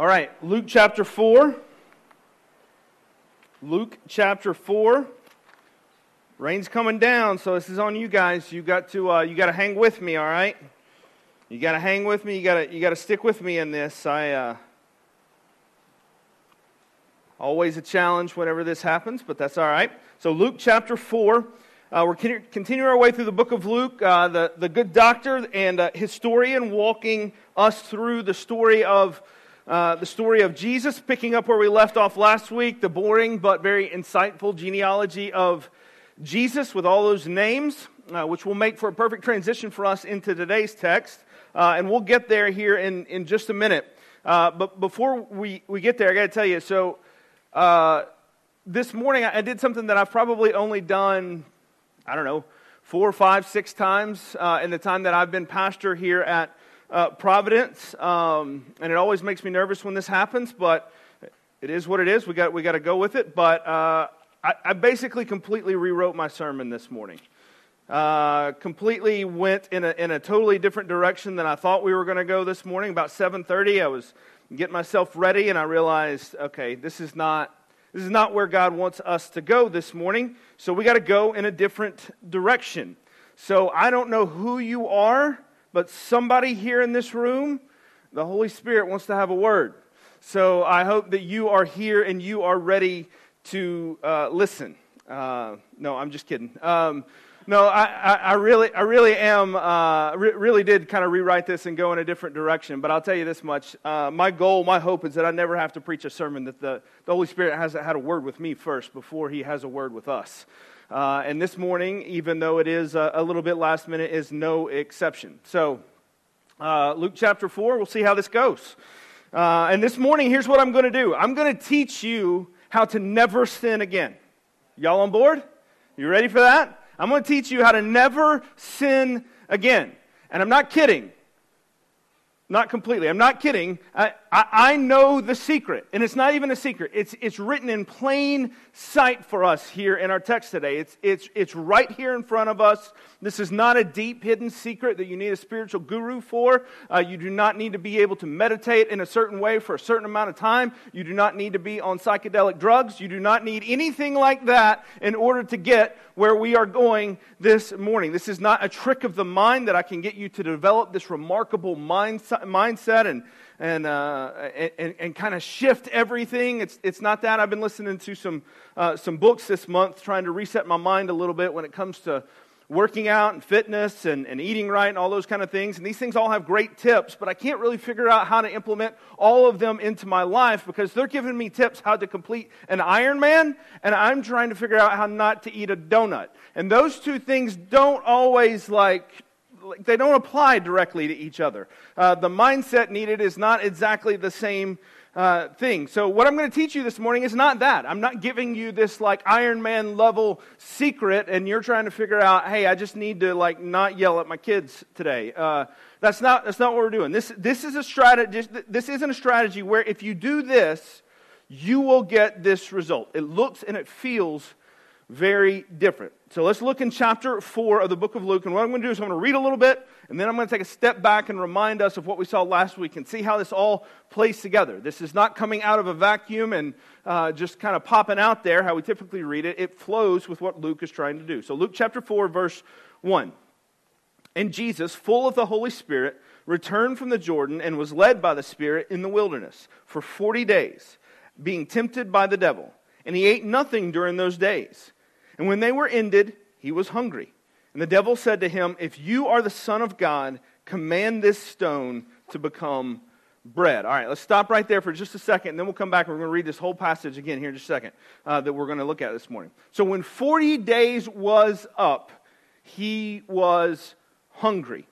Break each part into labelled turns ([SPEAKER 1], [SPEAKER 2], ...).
[SPEAKER 1] All right, Luke chapter 4. Luke chapter 4. Rain's coming down, so this is on you guys. You got to uh, you got to hang with me, all right? You got to hang with me. You got to you got to stick with me in this. I uh, always a challenge whenever this happens, but that's all right. So Luke chapter 4. Uh, we're continuing our way through the book of Luke, uh, the, the good doctor and uh, historian walking us through the story of uh, the story of Jesus, picking up where we left off last week, the boring but very insightful genealogy of Jesus with all those names, uh, which will make for a perfect transition for us into today's text. Uh, and we'll get there here in, in just a minute. but before we, we get there, I got to tell you so this morning I did something that I've probably only done I don't know, four, five, six times uh, in the time that I've been pastor here at uh, Providence. Um, and it always makes me nervous when this happens, but it is what it is. We got, we got to go with it. But uh, I, I, basically completely rewrote my sermon this morning. Uh, completely went in a, in a totally different direction than I thought we were going to go this morning. About 7.30, I was getting myself ready, and I realized, okay, this is not this is not where God wants us to go this morning, so we got to go in a different direction. So I don't know who you are, but somebody here in this room, the Holy Spirit wants to have a word. So I hope that you are here and you are ready to uh, listen. Uh, no, I'm just kidding. Um, no, I, I, I, really, I really am, uh, re- really did kind of rewrite this and go in a different direction. But I'll tell you this much. Uh, my goal, my hope is that I never have to preach a sermon that the, the Holy Spirit hasn't had a word with me first before he has a word with us. Uh, and this morning, even though it is a, a, little bit last minute, is no exception. So, uh, Luke chapter 4, we'll see how this goes. Uh, and this morning, here's what I'm going to do I'm going to teach you how to never sin again. Y'all on board? You ready for that? I'm going to teach you how to never sin again. And I'm not kidding. Not completely. I'm not kidding. I, I, I, know the secret. And it's not even a secret. It's, it's written in plain sight for us here in our text today. It's, it's, it's right here in front of us. This is not a deep hidden secret that you need a spiritual guru for. Uh, you do not need to be able to meditate in a certain way for a certain amount of time. You do not need to be on psychedelic drugs. You do not need anything like that in order to get where we are going this morning. This is not a trick of the mind that I can get you to develop this remarkable mindset, mindset and, and, uh, and, and, kind of shift everything. It's, it's not that. I've been listening to some, uh, some books this month trying to reset my mind a little bit when it comes to working out and fitness and, and eating right and all those kind of things. And these things all have great tips, but I can't really figure out how to implement all of them into my life because they're giving me tips how to complete an Ironman, and I'm trying to figure out how not to eat a donut. And those two things don't always like they don't apply directly to each other. Uh, the mindset needed is not exactly the same uh, thing. So, what I'm going to teach you this morning is not that. I'm not giving you this like Iron Man level secret, and you're trying to figure out, hey, I just need to like not yell at my kids today. Uh, that's not that's not what we're doing. This this is a strategy. This isn't a strategy where if you do this, you will get this result. It looks and it feels very different. So let's look in chapter 4 of the book of Luke. And what I'm going to do is I'm going to read a little bit, and then I'm going to take a step back and remind us of what we saw last week and see how this all plays together. This is not coming out of a vacuum and uh, just kind of popping out there, how we typically read it. It flows with what Luke is trying to do. So, Luke chapter 4, verse 1. And Jesus, full of the Holy Spirit, returned from the Jordan and was led by the Spirit in the wilderness for 40 days, being tempted by the devil. And he ate nothing during those days. And when they were ended, he was hungry. And the devil said to him, If you are the Son of God, command this stone to become bread. All right, let's stop right there for just a second, and then we'll come back we're going to read this whole passage again here in just a second uh, that we're going to look at this morning. So when 40 days was up, he was hungry.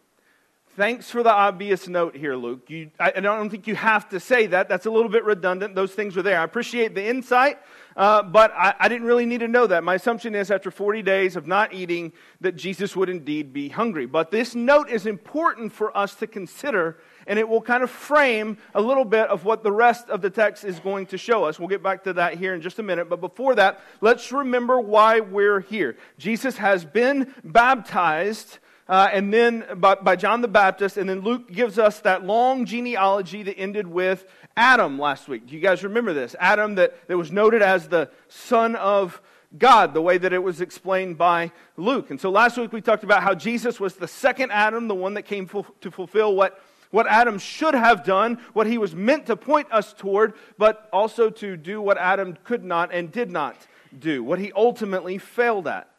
[SPEAKER 1] Thanks for the obvious note here, Luke. You, I, I, don't think you have to say that. That's a little bit redundant. Those things are there. I appreciate the insight, uh, but I, I didn't really need to know that. My assumption is after 40 days of not eating, that Jesus would indeed be hungry. But this note is important for us to consider, and it will kind of frame a little bit of what the rest of the text is going to show us. We'll get back to that here in just a minute. But before that, let's remember why we're here. Jesus has been baptized uh, and then by, by John the Baptist, and then Luke gives us that long genealogy that ended with Adam last week. Do you guys remember this? Adam that, that was noted as the son of God, the way that it was explained by Luke. And so last week we talked about how Jesus was the second Adam, the one that came to fulfill what, what Adam should have done, what he was meant to point us toward, but also to do what Adam could not and did not do, what he ultimately failed at.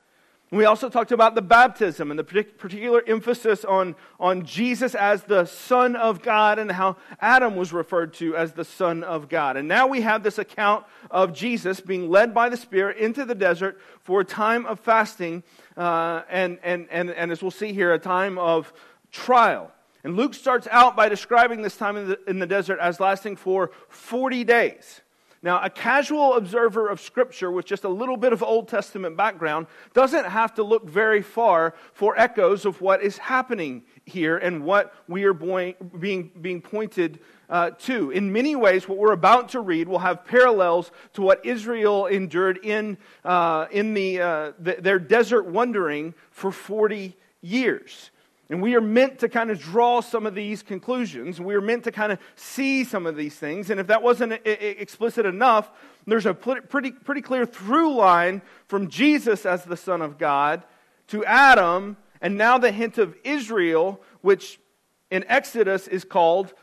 [SPEAKER 1] We also talked about the baptism and the particular emphasis on, on Jesus as the Son of God and how Adam was referred to as the Son of God. And now we have this account of Jesus being led by the Spirit into the desert for a time of fasting, uh, and, and, and, and as we'll see here, a time of trial. And Luke starts out by describing this time in the, in the desert as lasting for 40 days. Now, a casual observer of Scripture with just a little bit of Old Testament background doesn't have to look very far for echoes of what is happening here and what we are being, being pointed uh, to. In many ways, what we're about to read will have parallels to what Israel endured in, uh, in the, uh, the, their desert wandering for 40 years. And we are meant to kind of draw some of these conclusions. We are meant to kind of see some of these things. And if that wasn't eh, eh, explicit enough, there's a pretty, pretty clear through line from Jesus as the Son of God to Adam, and now the hint of Israel, which in Exodus is called,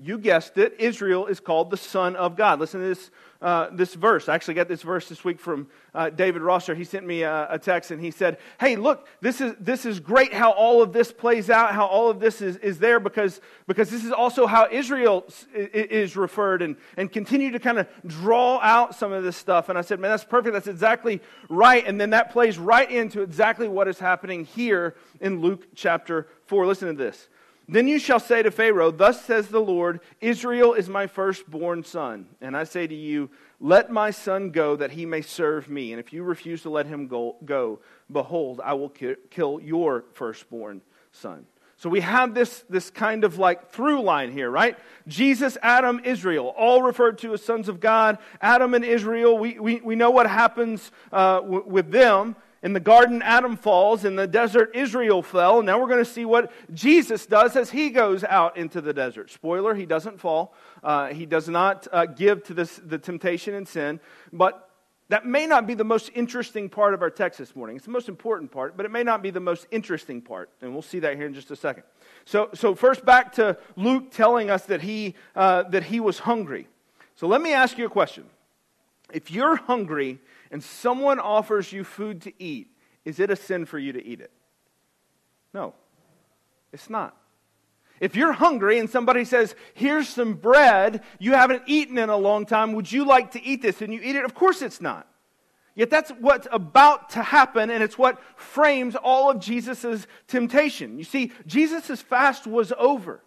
[SPEAKER 1] you guessed it, Israel is called the Son of God. Listen to this uh, this verse. I actually got this verse this week from uh, David Rosser. He sent me a, a, text and he said, Hey, look, this is, this is great how all of this plays out, how all of this is, is there, because, because this is also how Israel is referred and, and continue to kind of draw out some of this stuff. And I said, Man, that's perfect. That's exactly right. And then that plays right into exactly what is happening here in Luke chapter 4. Listen to this. Then you shall say to Pharaoh, Thus says the Lord, Israel is my firstborn son. And I say to you, Let my son go, that he may serve me. And if you refuse to let him go, go behold, I will kill your firstborn son. So we have this, this kind of like through line here, right? Jesus, Adam, Israel, all referred to as sons of God. Adam and Israel, we, we, we know what happens uh, w- with them. In the garden, Adam falls. In the desert, Israel fell. Now we're going to see what Jesus does as he goes out into the desert. Spoiler, he doesn't fall. Uh, he does not uh, give to this, the temptation and sin. But that may not be the most interesting part of our text this morning. It's the most important part, but it may not be the most interesting part. And we'll see that here in just a second. So, so first back to Luke telling us that he, uh, that he was hungry. So let me ask you a question. If you're hungry and someone offers you food to eat, is it a sin for you to eat it? No, it's not. If you're hungry and somebody says, Here's some bread you haven't eaten in a long time, would you like to eat this? And you eat it, of course it's not. Yet that's what's about to happen, and it's what frames all of Jesus' temptation. You see, Jesus' fast was over.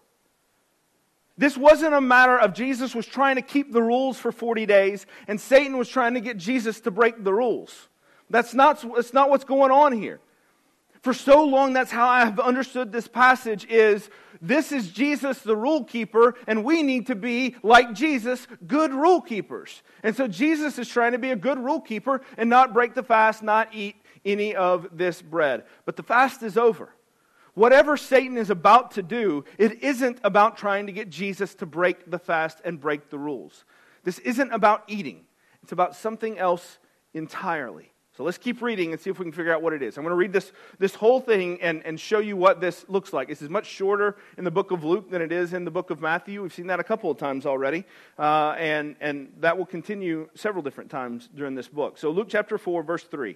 [SPEAKER 1] This wasn't a matter of Jesus was trying to keep the rules for 40 days and Satan was trying to get Jesus to break the rules. That's not, that's not what's going on here. For so long, that's how I have understood this passage is this is Jesus, the rule keeper, and we need to be, like Jesus, good rule keepers. And so Jesus is trying to be a good rule keeper and not break the fast, not eat any of this bread. But the fast is over. Whatever Satan is about to do, it isn't about trying to get Jesus to break the fast and break the rules. This isn't about eating, it's about something else entirely. So let's keep reading and see if we can figure out what it is. I'm going to read this, this whole thing and, and show you what this looks like. This is much shorter in the book of Luke than it is in the book of Matthew. We've seen that a couple of times already, uh, and, and that will continue several different times during this book. So, Luke chapter 4, verse 3.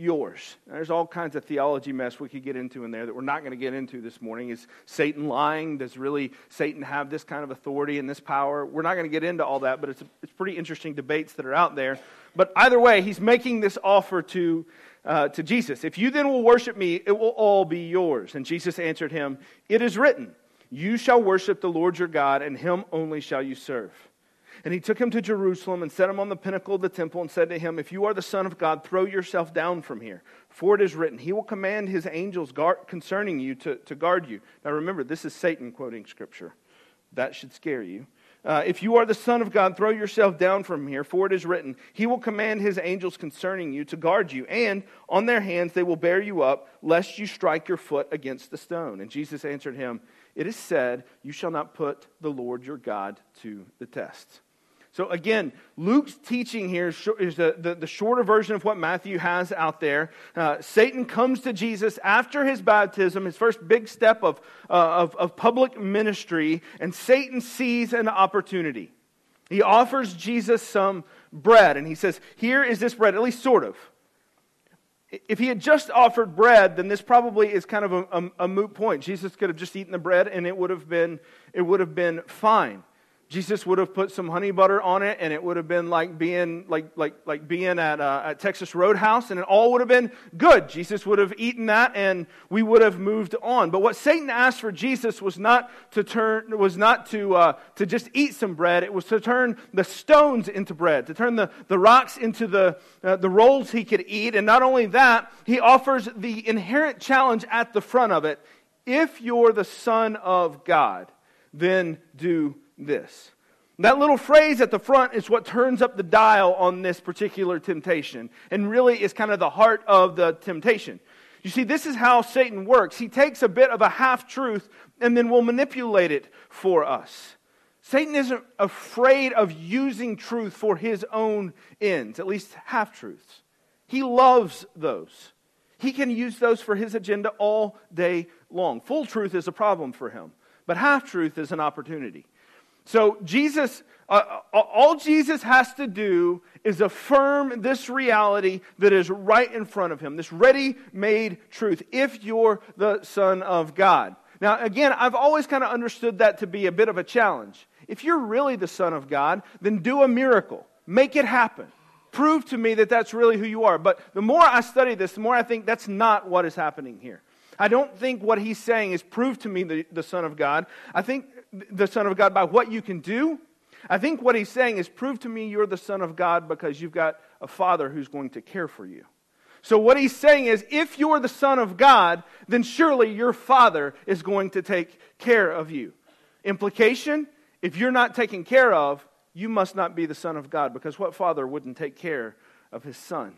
[SPEAKER 1] yours. There's all kinds of theology mess we could get into in there that we're not going to get into this morning. Is Satan lying? Does really Satan have this kind of authority and this power? We're not going to get into all that, but it's, it's pretty interesting debates that are out there. But either way, he's making this offer to, uh, to Jesus. If you then will worship me, it will all be yours. And Jesus answered him, It is written, You shall worship the Lord your God, and him only shall you serve. And he took him to Jerusalem and set him on the pinnacle of the temple and said to him, If you are the Son of God, throw yourself down from here. For it is written, He will command His angels guard, concerning you to, to guard you. Now remember, this is Satan quoting Scripture. That should scare you. Uh, if you are the Son of God, throw yourself down from here, for it is written, He will command His angels concerning you to guard you, and on their hands they will bear you up, lest you strike your foot against the stone. And Jesus answered him, It is said, You shall not put the Lord your God to the test. So, again, Luke's teaching here is the, the, the shorter version of what Matthew has out there. Uh, Satan comes to Jesus after his baptism, his first big step of, uh, of, of public ministry, and Satan sees an opportunity. He offers Jesus some bread, and he says, Here is this bread, at least sort of. If he had just offered bread, then this probably is kind of a, a, a moot point. Jesus could have just eaten the bread, and it would have been, it would have been fine. Jesus would have put some honey butter on it, and it would have been like being like like like being at uh, at Texas Roadhouse, and it all would have been good. Jesus would have eaten that, and we would have moved on. But what Satan asked for Jesus was not to turn was not to uh, to just eat some bread. It was to turn the stones into bread, to turn the, the rocks into the uh, the rolls he could eat. And not only that, he offers the inherent challenge at the front of it: If you're the Son of God, then do this. That little phrase at the front is what turns up the dial on this particular temptation, and really is kind of the heart of the temptation. You see, this is how Satan works. He takes a bit of a half truth and then will manipulate it for us. Satan isn't afraid of using truth for his own ends, at least half truths. He loves those. He can use those for his agenda all day long. Full truth is a problem for him, but half truth is an opportunity. So, Jesus, uh, uh, all Jesus has to do is affirm this reality that is right in front of him, this ready made truth, if you're the Son of God. Now, again, I've always kind of understood that to be a bit of a challenge. If you're really the Son of God, then do a miracle, make it happen. Prove to me that that's really who you are. But the more I study this, the more I think that's not what is happening here. I don't think what he's saying is prove to me the, the Son of God. I think the Son of God by what you can do. I think what he's saying is prove to me you're the Son of God because you've got a Father who's going to care for you. So, what he's saying is if you're the Son of God, then surely your Father is going to take care of you. Implication if you're not taken care of, you must not be the Son of God because what Father wouldn't take care of his Son?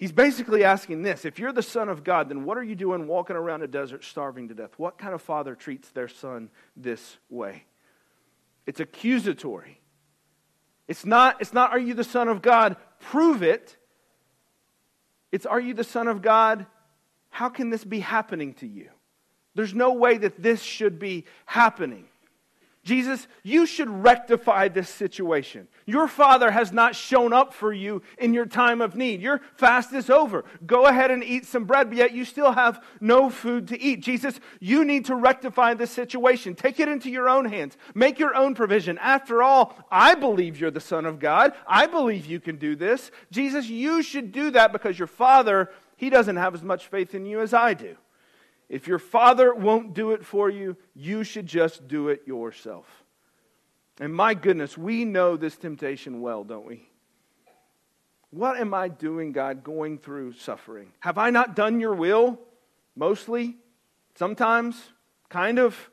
[SPEAKER 1] He's basically asking this if you're the Son of God, then what are you doing walking around a desert starving to death? What kind of father treats their son this way? It's accusatory. It's not, it's not, are you the Son of God? Prove it. It's, are you the Son of God? How can this be happening to you? There's no way that this should be happening. Jesus, you should rectify this situation. Your father has not shown up for you in your time of need. Your fast is over. Go ahead and eat some bread, but yet you still have no food to eat. Jesus, you need to rectify this situation. Take it into your own hands. Make your own provision. After all, I believe you're the Son of God. I believe you can do this. Jesus, you should do that because your father, he doesn't have as much faith in you as I do. If your father won't do it for you, you should just do it yourself. And my goodness, we know this temptation well, don't we? What am I doing, God, going through suffering? Have I not done your will? Mostly? Sometimes? Kind of?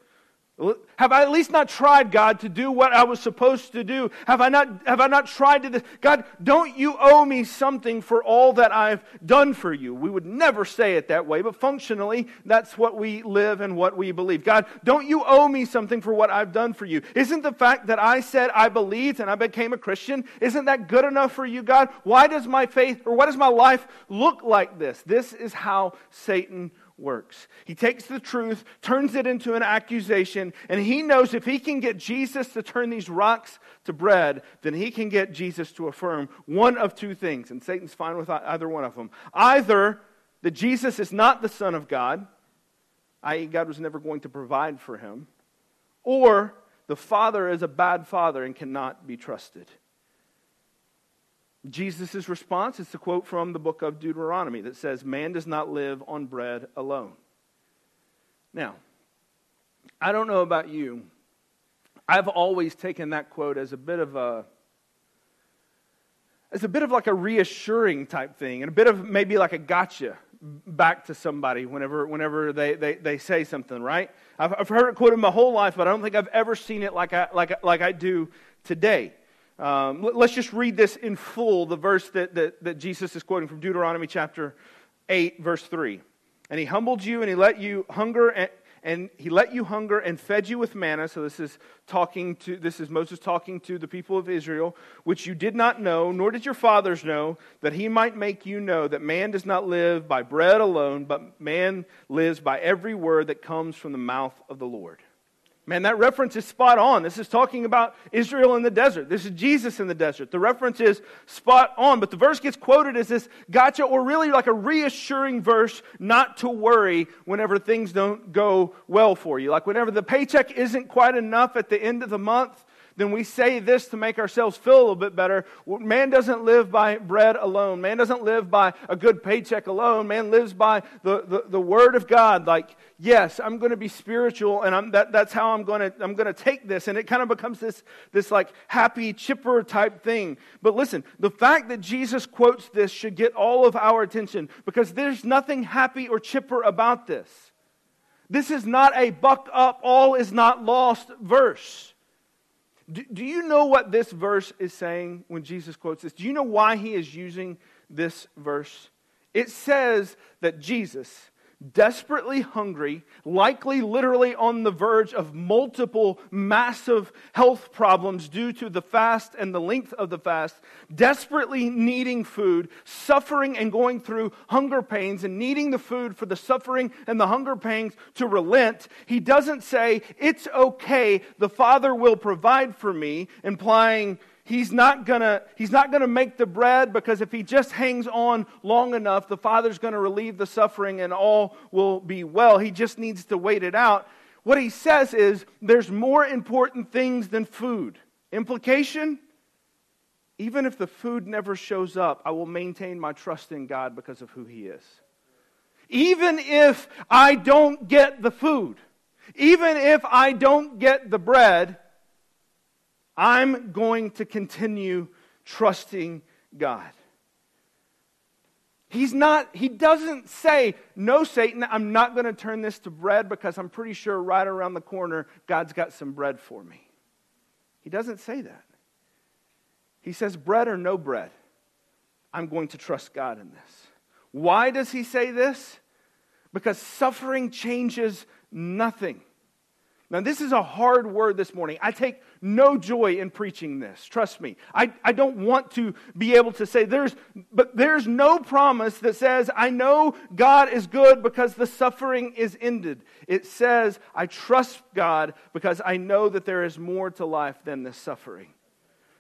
[SPEAKER 1] Have I at least not tried, God, to do what I was supposed to do? Have I not, have I not tried to, this? God, don't you owe me something for all that I've done for you? We would never say it that way, but functionally, that's what we live and what we believe. God, don't you owe me something for what I've done for you? Isn't the fact that I said I believed and I became a Christian, isn't that good enough for you, God? Why does my faith or why does my life look like this? This is how Satan works. He takes the truth, turns it into an accusation, and he knows if he can get Jesus to turn these rocks to bread, then he can get Jesus to affirm one of two things. And Satan's fine with either one of them. Either that Jesus is not the Son of God, i.e., God was never going to provide for him, or the Father is a bad father and cannot be trusted. Jesus' response is the quote from the book of Deuteronomy that says, Man does not live on bread alone. Now, I don't know about you. I've always taken that quote as a bit of a as a bit of like a reassuring type thing and a bit of maybe like a gotcha back to somebody whenever, whenever they, they, they say something, right? I've, I've heard it quoted my whole life, but I don't think I've ever seen it like I, like, like I do today. Um, let's just read this in full, the verse that, that, that Jesus is quoting from Deuteronomy chapter 8, verse 3. And he humbled you and he let you hunger and, and he let you hunger and fed you with manna. So this is talking to this is Moses talking to the people of Israel, which you did not know, nor did your fathers know, that he might make you know that man does not live by bread alone, but man lives by every word that comes from the mouth of the Lord. Man, that reference is spot on. This is talking about Israel in the desert. This is Jesus in the desert. The reference is spot on, but the verse gets quoted as this gotcha, or really like a reassuring verse not to worry whenever things don't go well for you. Like whenever the paycheck isn't quite enough at the end of the month, then we say this to make ourselves feel a little bit better. Man doesn't live by bread alone. Man doesn't live by a good paycheck alone. Man lives by the, the, the Word of God. Like, yes, I'm going to be spiritual, and I'm, that, that's how I'm going to I'm going to take this. And it kind of becomes this, this like happy, chipper type thing. But listen, the fact that Jesus quotes this should get all of our attention because there's nothing happy or chipper about this. This is not a buck up, all is not lost verse. Do, do you know what this verse is saying when Jesus quotes this? Do you know why he is using this verse? It says that Jesus desperately hungry, likely literally on the verge of multiple massive health problems due to the fast and the length of the fast, desperately needing food, suffering and going through hunger pains, and needing the food for the suffering and the hunger pains to relent, he doesn't say, It's okay, the Father will provide for me, implying, he's not gonna he's not gonna make the bread because if he just hangs on long enough the father's gonna relieve the suffering and all will be well. He just needs to wait it out. What he says is there's more important things than food. Implication? Even if the food never shows up i will maintain my trust in god because of who he is. Even if i don't get the food even if i don't get the bread I'm going to continue trusting God. He's not, he doesn't say, No, Satan, I'm not going to turn this to bread because I'm pretty sure right around the corner God's got some bread for me. He doesn't say that. He says, Bread or no bread, I'm going to trust God in this. Why does he say this? Because suffering changes nothing. Now, this is a hard word this morning. I take no joy in preaching this. Trust me. I, I don't want to be able to say there's, but there's no promise that says, I know God is good because the suffering is ended. It says, I trust God because I know that there is more to life than this suffering.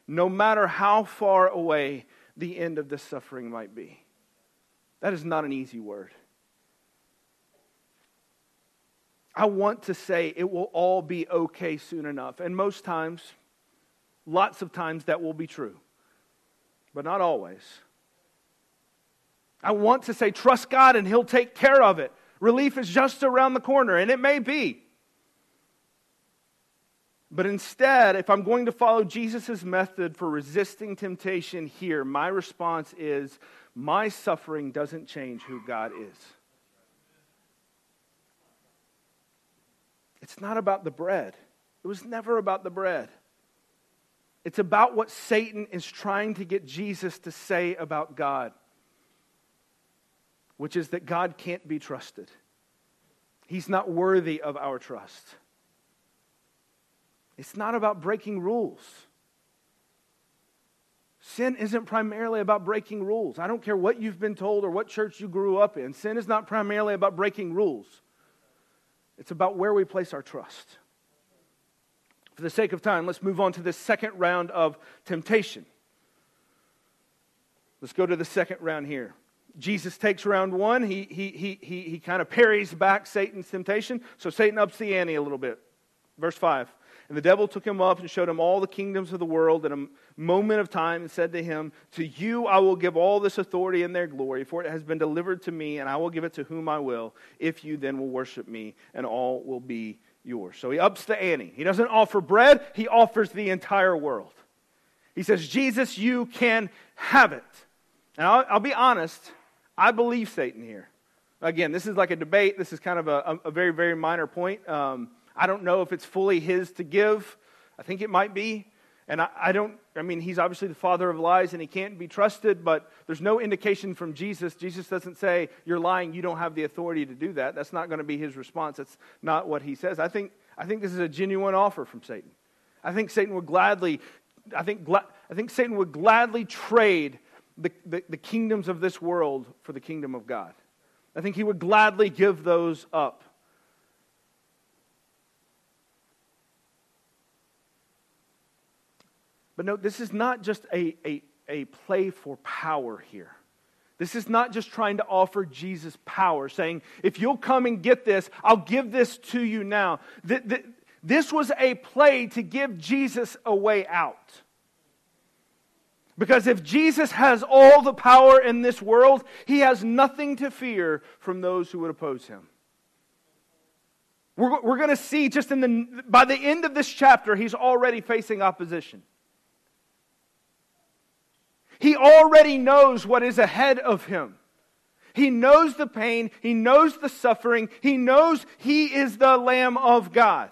[SPEAKER 1] No matter how far away the end of this suffering might be. That is not an easy word. I want to say it will all be okay soon enough. And most times, lots of times, that will be true, but not always. I want to say, trust God and He'll take care of it. Relief is just around the corner, and it may be. But instead, if I'm going to follow Jesus' method for resisting temptation here, my response is my suffering doesn't change who God is. It's not about the bread. It was never about the bread. It's about what Satan is trying to get Jesus to say about God, which is that God can't be trusted. He's not worthy of our trust. It's not about breaking rules. Sin isn't primarily about breaking rules. I don't care what you've been told or what church you grew up in. Sin is not primarily about breaking rules. It's about where we place our trust. For the sake of time, let's move on to the second round of temptation. Let's go to the second round here. Jesus takes round one. He, he, he, he, he kind of parries back Satan's temptation. So Satan ups the ante a little bit. Verse 5. And the devil took him up and showed him all the kingdoms of the world in a moment of time and said to him, To you I will give all this authority and their glory, for it has been delivered to me, and I will give it to whom I will, if you then will worship me, and all will be yours. So he ups the ante. He doesn't offer bread, he offers the entire world. He says, Jesus, you can have it. And I'll, I'll be honest, I believe Satan here. Again, this is like a debate. This is kind of a, a very, very minor point. Um, I don't know if it's fully his to give. I think it might be. And I, I, don't, I mean, he's obviously the father of lies and he can't be trusted, but there's no indication from Jesus. Jesus doesn't say, You're lying, you don't have the authority to do that. That's not going to be his response. That's not what he says. I think, I think this is a genuine offer from Satan. I think Satan would gladly, I think, gla- I think Satan would gladly trade the, the, the kingdoms of this world for the kingdom of God. I think he would gladly give those up. But note, this is not just a, a, a play for power here. This is not just trying to offer Jesus power, saying, if you'll come and get this, I'll give this to you now. This was a play to give Jesus a way out. Because if Jesus has all the power in this world, he has nothing to fear from those who would oppose him. We're, we're going to see just in the, by the end of this chapter, he's already facing opposition. He already knows what is ahead of him. He knows the pain. He knows the suffering. He knows he is the Lamb of God.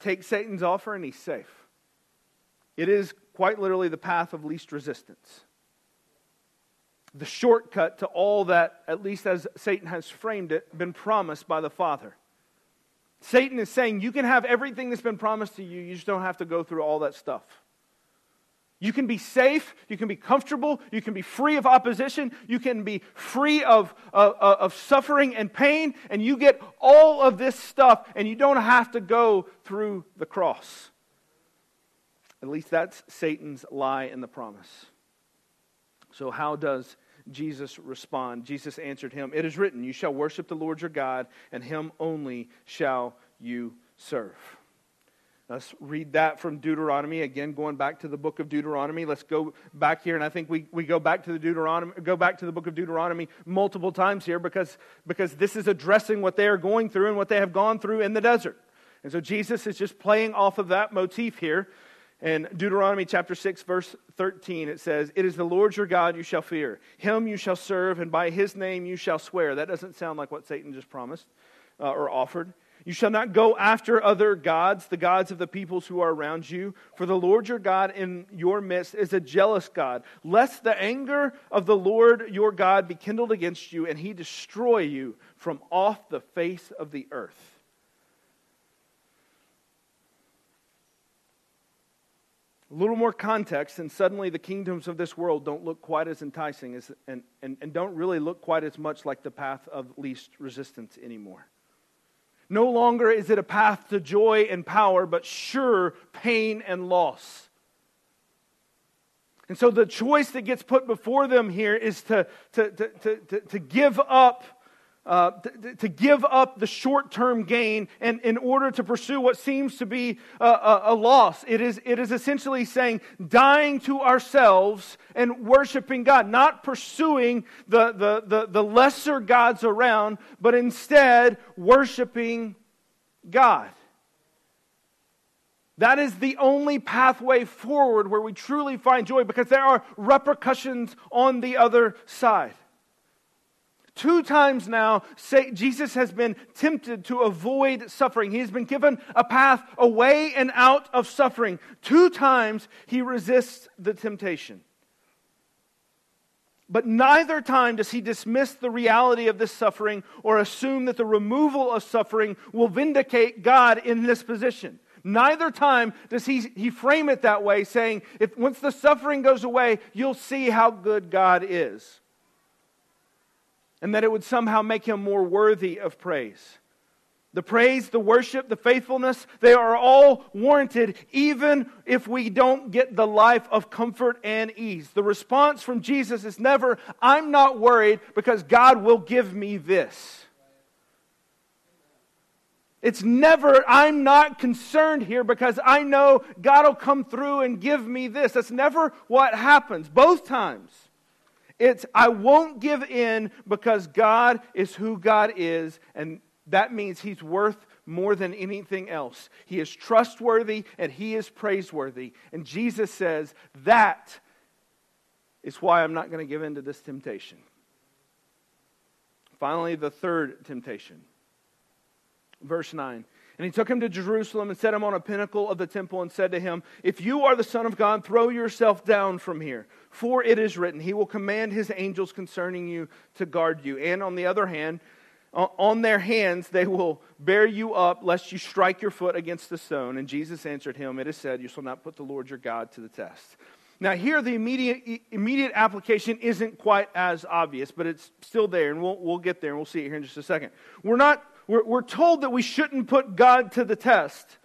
[SPEAKER 1] Take Satan's offer and he's safe. It is quite literally the path of least resistance. The shortcut to all that, at least as Satan has framed it, been promised by the Father. Satan is saying, You can have everything that's been promised to you, you just don't have to go through all that stuff. You can be safe, you can be comfortable, you can be free of opposition, you can be free of, of suffering and pain, and you get all of this stuff, and you don't have to go through the cross. At least that's Satan's lie in the promise. So, how does Jesus respond? Jesus answered him, It is written, You shall worship the Lord your God, and him only shall you serve. Let's read that from Deuteronomy. Again, going back to the book of Deuteronomy. Let's go back here, and I think we, we go back to the Deuteronomy, go back to the book of Deuteronomy multiple times here because, because this is addressing what they are going through and what they have gone through in the desert. And so Jesus is just playing off of that motif here. In Deuteronomy chapter 6, verse 13, it says, It is the Lord your God you shall fear. Him you shall serve, and by his name you shall swear. That doesn't sound like what Satan just promised uh, or offered. You shall not go after other gods, the gods of the peoples who are around you, for the Lord your God in your midst is a jealous God, lest the anger of the Lord your God be kindled against you, and he destroy you from off the face of the earth. A little more context, and suddenly the kingdoms of this world don't look quite as enticing as, and, and, and don't really look quite as much like the path of least resistance anymore. No longer is it a path to joy and power, but sure pain and loss. And so the choice that gets put before them here is to, to, to, to, to give up uh, to, to, give up the short term gain and in order to pursue what seems to be a, a, a, loss. It is, it is essentially saying dying to ourselves and worshiping God, not pursuing the, the, the, the lesser gods around, but instead worshiping God. That is the only pathway forward where we truly find joy because there are repercussions on the other side. Two times now, Jesus has been tempted to avoid suffering. He has been given a path away and out of suffering. Two times he resists the temptation. But neither time does he dismiss the reality of this suffering or assume that the removal of suffering will vindicate God in this position. Neither time does he, he frame it that way, saying, if once the suffering goes away, you'll see how good God is and that it would somehow make him more worthy of praise. The praise, the worship, the faithfulness, they are all warranted even if we don't get the life of comfort and ease. The response from Jesus is never, I'm not worried because God will give me this. It's never, I'm not concerned here because I know God will come through and give me this. That's never what happens, both times. It's, I won't give in because God is who God is, and that means He's worth more than anything else. He is trustworthy and He is praiseworthy. And Jesus says, That is why I'm not going to give in to this temptation. Finally, the third temptation. Verse 9. And he took him to Jerusalem and set him on a pinnacle of the temple and said to him, If you are the Son of God, throw yourself down from here. For it is written, He will command His angels concerning you to guard you. And on the other hand, on their hands they will bear you up, lest you strike your foot against the stone. And Jesus answered him, It is said, You shall not put the Lord your God to the test. Now, here the immediate, immediate application isn't quite as obvious, but it's still there, and we'll, we'll get there, and we'll see it here in just a second. We're not we're, we're told that we shouldn't put God to the test,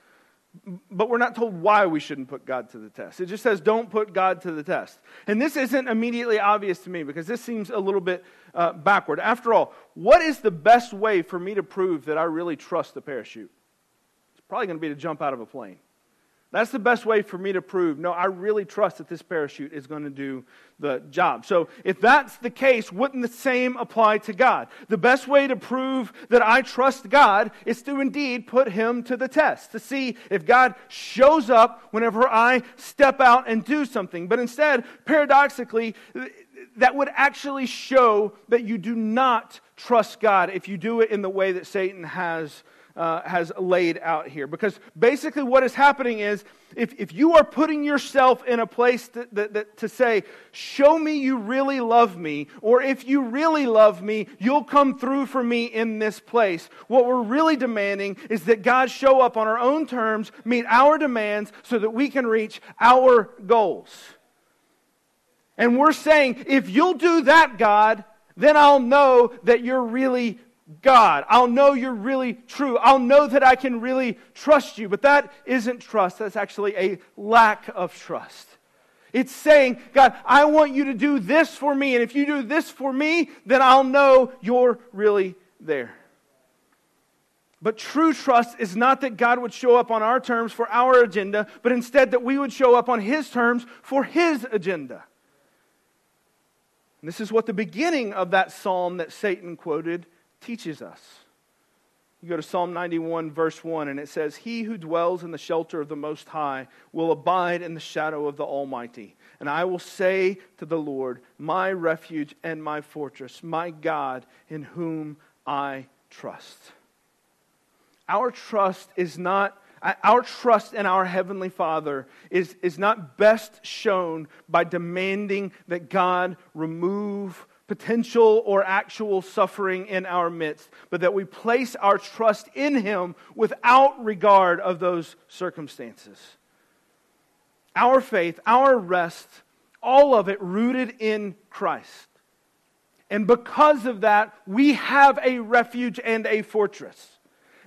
[SPEAKER 1] but we're not told why we shouldn't put God to the test. It just says, don't put God to the test. And this isn't immediately obvious to me because this seems a little bit uh, backward. After all, what is the best way for me to prove that I really trust the parachute? It's probably going to be to jump out of a plane. That's the best way for me to prove, no, I really trust that this parachute is going to do the job. So if that's the case, wouldn't the same apply to God? The best way to prove that I trust God is to indeed put Him to the test, to see if God shows up whenever I step out and do something. But instead, paradoxically, that would actually show that you do not trust God if you do it in the way that Satan has uh, has laid out here. Because basically, what is happening is if, if you are putting yourself in a place to, that, that, to say, Show me you really love me, or if you really love me, you'll come through for me in this place. What we're really demanding is that God show up on our own terms, meet our demands, so that we can reach our goals. And we're saying, if you'll do that, God, then I'll know that you're really God. I'll know you're really true. I'll know that I can really trust you. But that isn't trust. That's actually a lack of trust. It's saying, God, I want you to do this for me. And if you do this for me, then I'll know you're really there. But true trust is not that God would show up on our terms for our agenda, but instead that we would show up on His terms for His agenda. And this is what the beginning of that psalm that Satan quoted teaches us. You go to Psalm 91, verse 1, and it says, He who dwells in the shelter of the Most High will abide in the shadow of the Almighty. And I will say to the Lord, My refuge and my fortress, my God in whom I trust. Our trust is not our trust in our Heavenly Father is, is not best shown by demanding that God remove potential or actual suffering in our midst, but that we place our trust in Him without regard of those circumstances. Our faith, our rest, all of it rooted in Christ. And because of that, we have a refuge and a fortress.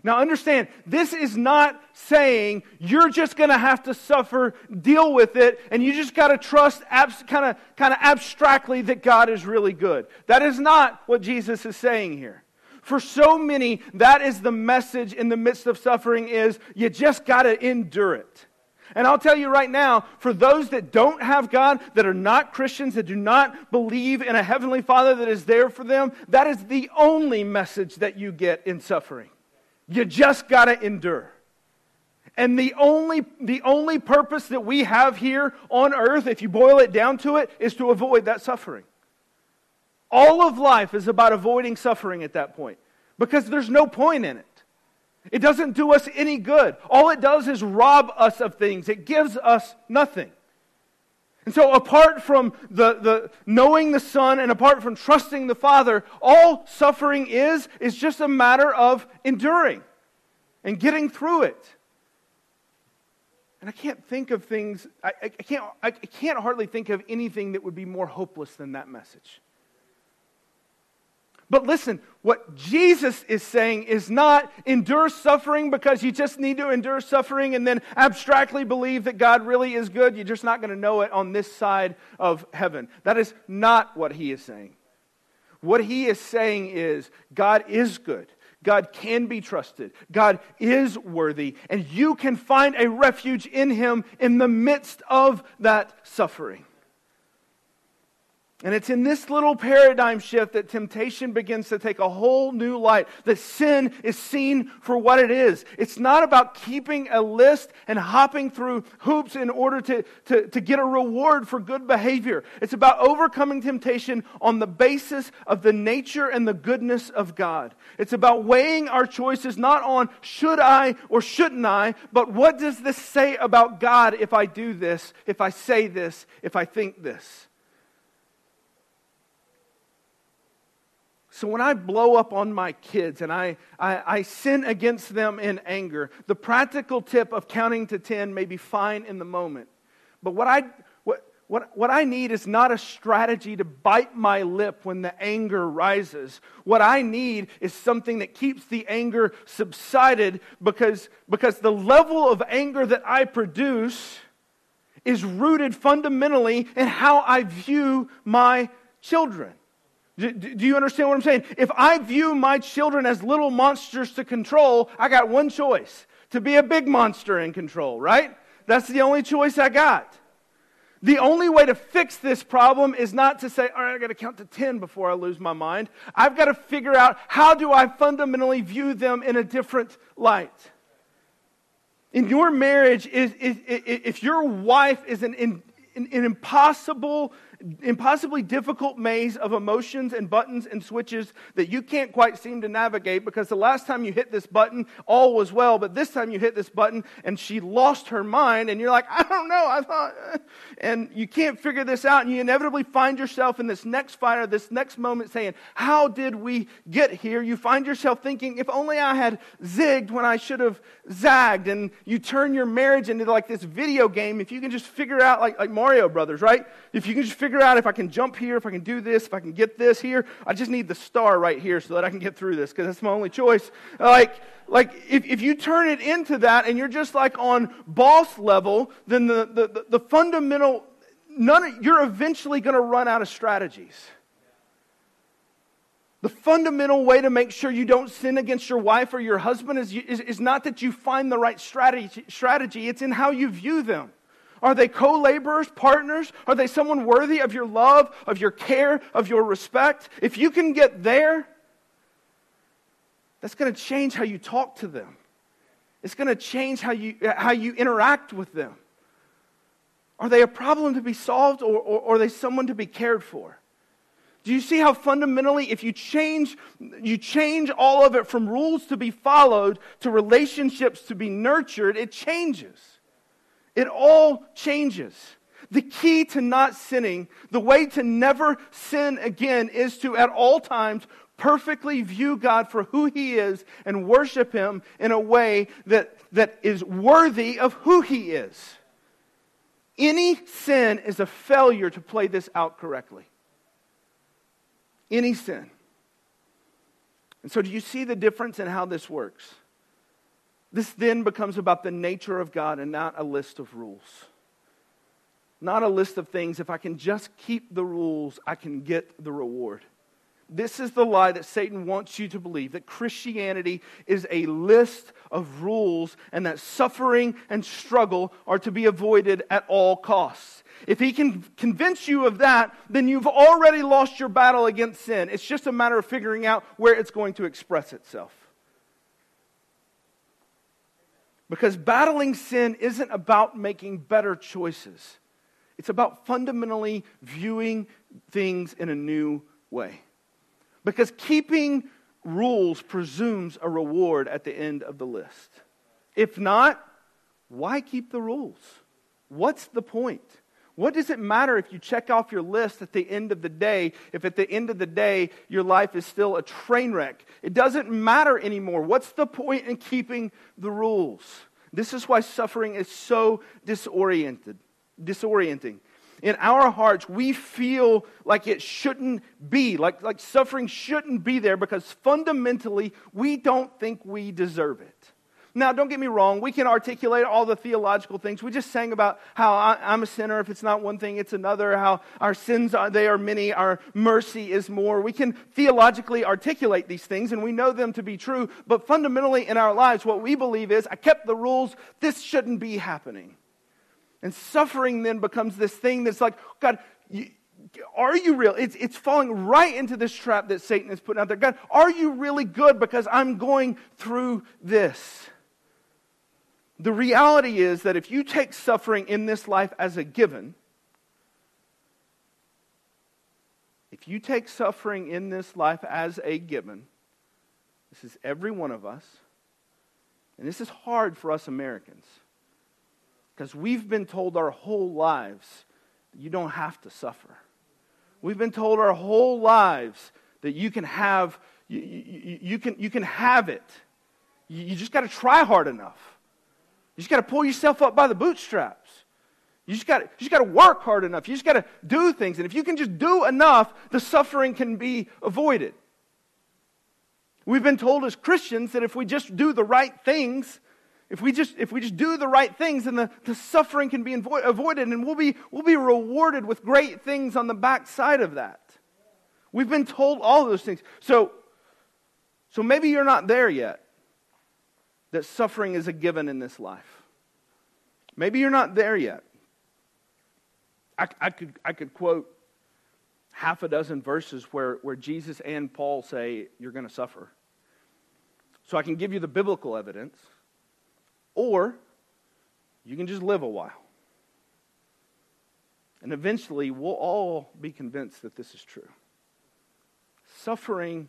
[SPEAKER 1] Now, understand, this is not saying you're just going to have to suffer, deal with it, and you just got to trust abs- kind of kind of abstractly that God is really good. That is not what Jesus is saying here. For so many, that is the message in the midst of suffering is you just got to endure it. And I'll tell you right now, for those that don't have God, that are not Christians, that do not believe in a heavenly Father that is there for them, that is the only message that you get in suffering. You just got to endure. And the only, the only purpose that we have here on earth, if you boil it down to it, is to avoid that suffering. All of life is about avoiding suffering at that point because there's no point in it. It doesn't do us any good. All it does is rob us of things, it gives us nothing. And so, apart from the, the knowing the Son and apart from trusting the Father, all suffering is is just a matter of enduring and getting through it. And I can't think of things, I, I, can't, I can't hardly think of anything that would be more hopeless than that message. But listen, what Jesus is saying is not endure suffering because you just need to endure suffering and then abstractly believe that God really is good. You're just not going to know it on this side of heaven. That is not what he is saying. What he is saying is God is good. God can be trusted. God is worthy. And you can find a refuge in him in the midst of that suffering. And it's in this little paradigm shift that temptation begins to take a whole new light. That sin is seen for what it is. It's not about keeping a list and hopping through hoops in order to, to, to get a reward for good behavior. It's about overcoming temptation on the basis of the nature and the goodness of God. It's about weighing our choices not on should I or shouldn't I, but what does this say about God if I do this, if I say this, if I think this? So when I blow up on my kids and I, I, I, sin against them in anger, the practical tip of counting to 10 may be fine in the moment. But what I, what, what, what I need is not a strategy to bite my lip when the anger rises. What I need is something that keeps the anger subsided because, because the level of anger that I produce is rooted fundamentally in how I view my children. Do, do, you understand what I'm saying? If I view my children as little monsters to control, I got one choice to be a big monster in control, right? That's the only choice I got. The only way to fix this problem is not to say, all right, I got to count to 10 before I lose my mind. I've got to figure out how do I fundamentally view them in a different light. In your marriage, if your wife is an, an impossible impossibly difficult maze of emotions and buttons and switches that you can't quite seem to navigate because the last time you hit this button, all was well, but this time you hit this button and she lost her mind, and you're like, I don't know, I thought, and you can't figure this out, and you inevitably find yourself in this next fight or this next moment saying, How did we get here? You find yourself thinking, If only I had zigged when I should have zagged, and you turn your marriage into like this video game. If you can just figure out, like, like Mario Brothers, right? If you can just figure figure out if I can jump here, if I can do this, if I can get this here. I just need the star right here so that I can get through this because that's my only choice. Like, like if, if you turn it into that and you're just like on boss level, then the, the, the, the fundamental, none of, you're eventually going to run out of strategies. The fundamental way to make sure you don't sin against your wife or your husband is, is, is not that you find the right strategy, strategy, it's in how you view them. Are they co laborers, partners? Are they someone worthy of your love, of your care, of your respect? If you can get there, that's going to change how you talk to them. It's going to change how you, how you interact with them. Are they a problem to be solved or, or, or are they someone to be cared for? Do you see how fundamentally, if you change, you change all of it from rules to be followed to relationships to be nurtured, it changes. It all changes. The key to not sinning, the way to never sin again, is to at all times perfectly view God for who He is and worship Him in a way that, that is worthy of who He is. Any sin is a failure to play this out correctly. Any sin. And so, do you see the difference in how this works? This then becomes about the nature of God and not a list of rules. Not a list of things. If I can just keep the rules, I can get the reward. This is the lie that Satan wants you to believe that Christianity is a list of rules and that suffering and struggle are to be avoided at all costs. If he can convince you of that, then you've already lost your battle against sin. It's just a matter of figuring out where it's going to express itself. Because battling sin isn't about making better choices, it's about fundamentally viewing things in a new way. Because keeping rules presumes a reward at the end of the list. If not, why keep the rules? What's the point? What does it matter if you check off your list at the end of the day, if at the end of the day your life is still a train wreck? It doesn't matter anymore. What's the point in keeping the rules? This is why suffering is so disoriented, disorienting. In our hearts, we feel like it shouldn't be, like, like suffering shouldn't be there because fundamentally we don't think we deserve it. Now, don't get me wrong, we can articulate all the theological things. We just sang about how I, am a sinner. If it's not one thing, it's another. How our sins, are, they are many. Our mercy is more. We can theologically articulate these things, and we know them to be true. But fundamentally in our lives, what we believe is I kept the rules. This shouldn't be happening. And suffering then becomes this thing that's like, God, you, are you real? It's, it's falling right into this trap that Satan is putting out there. God, are you really good because I'm going through this? The reality is that if you take suffering in this life as a given, if you take suffering in this life as a given, this is every one of us, and this is hard for us Americans because we've been told our whole lives you don't have to suffer. We've been told our whole lives that you can have, you, you, you can, you can have it. You, you just got to try hard enough. You just got to pull yourself up by the bootstraps. You just got to work hard enough. You just got to do things, and if you can just do enough, the suffering can be avoided. We've been told as Christians that if we just do the right things, if we just, if we just do the right things, then the, the suffering can be avo- avoided and we'll be, we'll be rewarded with great things on the backside of that. We've been told all those things. So, so maybe you're not there yet, that suffering is a given in this life. Maybe you're not there yet. I, I, could, I could quote half a dozen verses where, where Jesus and Paul say, You're going to suffer. So I can give you the biblical evidence. Or you can just live a while. And eventually, we'll all be convinced that this is true. Suffering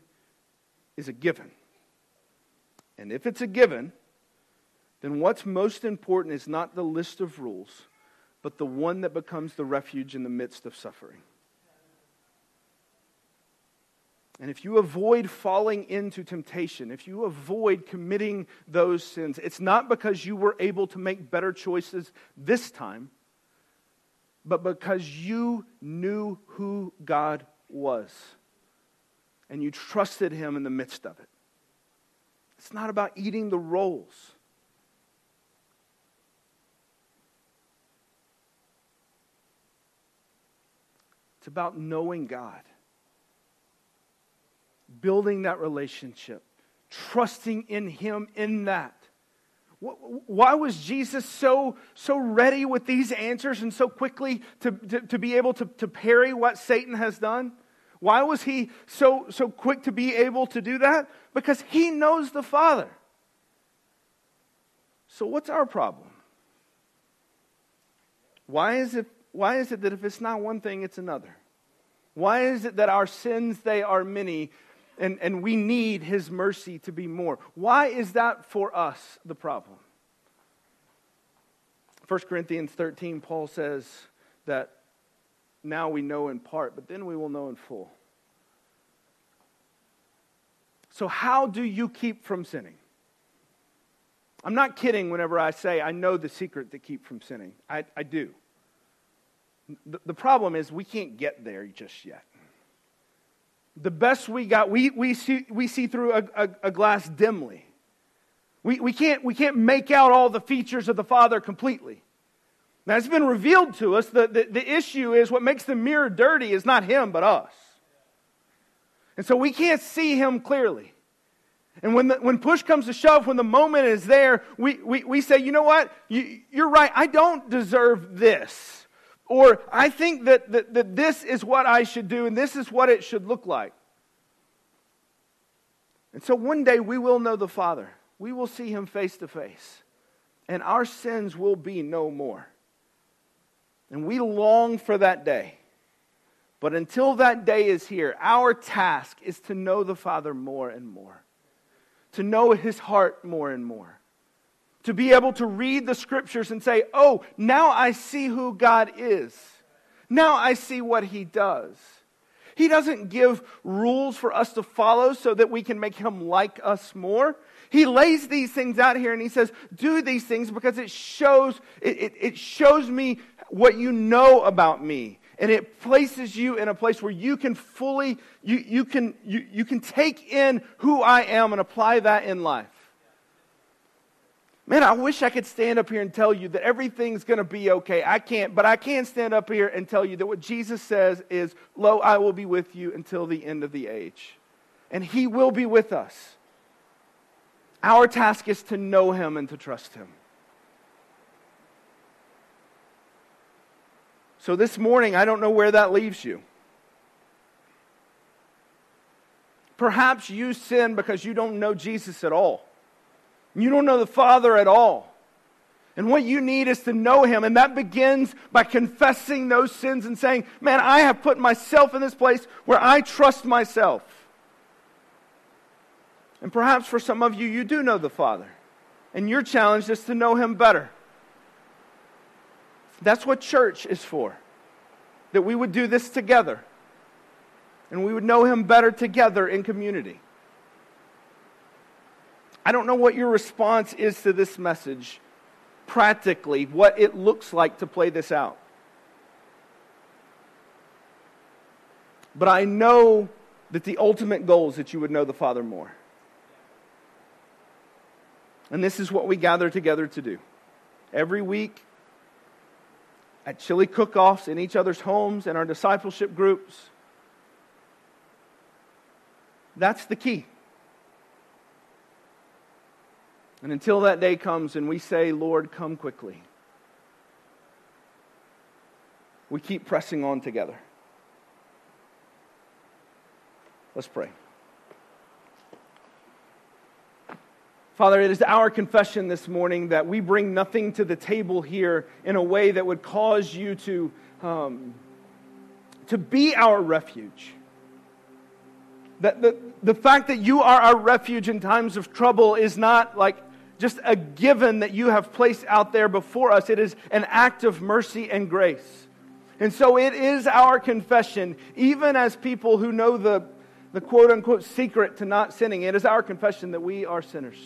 [SPEAKER 1] is a given. And if it's a given, then what's most important is not the list of rules, but the one that becomes the refuge in the midst of suffering. And if you avoid falling into temptation, if you avoid committing those sins, it's not because you were able to make better choices this time, but because you knew who God was and you trusted Him in the midst of it. It's not about eating the rolls. It's about knowing God building that relationship, trusting in Him in that. Why was Jesus so, so ready with these answers and so quickly to, to, to be able to, to parry what Satan has done? Why was he so, so quick to be able to do that? Because he knows the Father. So, what's our problem? Why is it, why is it that if it's not one thing, it's another? Why is it that our sins, they are many, and, and we need His mercy to be more. Why is that for us the problem? 1 Corinthians 13, Paul says that now we know in part, but then we will know in full. So, how do you keep from sinning? I'm not kidding whenever I say I know the secret to keep from sinning. I, I do. The, the problem is we can't get there just yet the best we got, we, we, see, we see through a, a, a glass dimly. We, we, can't, we can't make out all the features of the Father completely. Now, it's been revealed to us that the, the issue is what makes the mirror dirty is not Him, but us. And so we can't see Him clearly. And when, the, when push comes to shove, when the moment is there, we, we, we say, you know what? You, you're right. I don't deserve this. Or I think that, that, that this is what I should do and this is what it should look like. And so one day we will know the Father. We will see him face to face. And our sins will be no more. And we long for that day. But until that day is here, our task is to know the Father more and more, to know his heart more and more to be able to read the scriptures and say, oh, now I see who God is. Now I see what he does. He doesn't give rules for us to follow so that we can make him like us more. He lays these things out here and he says, do these things because it shows, it, it, it shows me what you know about me. And it places you in a place where you can fully, you, you, can, you, you can take in who I am and apply that in life. Man, I wish I could stand up here and tell you that everything's going to be okay. I can't, but I can stand up here and tell you that what Jesus says is, Lo, I will be with you until the end of the age. And He will be with us. Our task is to know Him and to trust Him. So this morning, I don't know where that leaves you. Perhaps you sin because you don't know Jesus at all. You don't know the Father at all. And what you need is to know Him. And that begins by confessing those sins and saying, Man, I have put myself in this place where I trust myself. And perhaps for some of you, you do know the Father. And your challenge is to know Him better. That's what church is for. That we would do this together. And we would know Him better together in community. I don't know what your response is to this message, practically, what it looks like to play this out. But I know that the ultimate goal is that you would know the Father more. And this is what we gather together to do. Every week, at chili cook offs, in each other's homes, in our discipleship groups. That's the key. And until that day comes and we say, Lord, come quickly, we keep pressing on together. Let's pray. Father, it is our confession this morning that we bring nothing to the table here in a way that would cause you to, um, to be our refuge. That the, the fact that you are our refuge in times of trouble is not like just a given that you have placed out there before us. It is an act of mercy and grace. And so it is our confession, even as people who know the, the quote unquote secret to not sinning, it is our confession that we are sinners.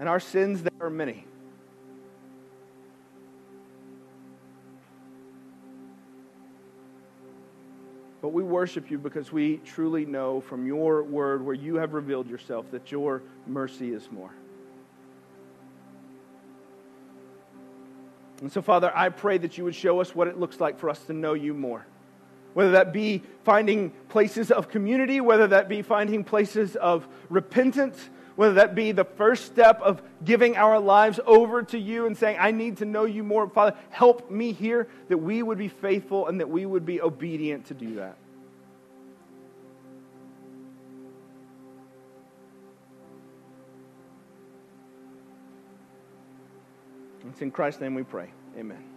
[SPEAKER 1] And our sins, there are many. But we worship you because we truly know from your word, where you have revealed yourself, that your mercy is more. And so, Father, I pray that you would show us what it looks like for us to know you more. Whether that be finding places of community, whether that be finding places of repentance, whether that be the first step of giving our lives over to you and saying, I need to know you more. Father, help me here that we would be faithful and that we would be obedient to do that. It's in Christ's name we pray. Amen.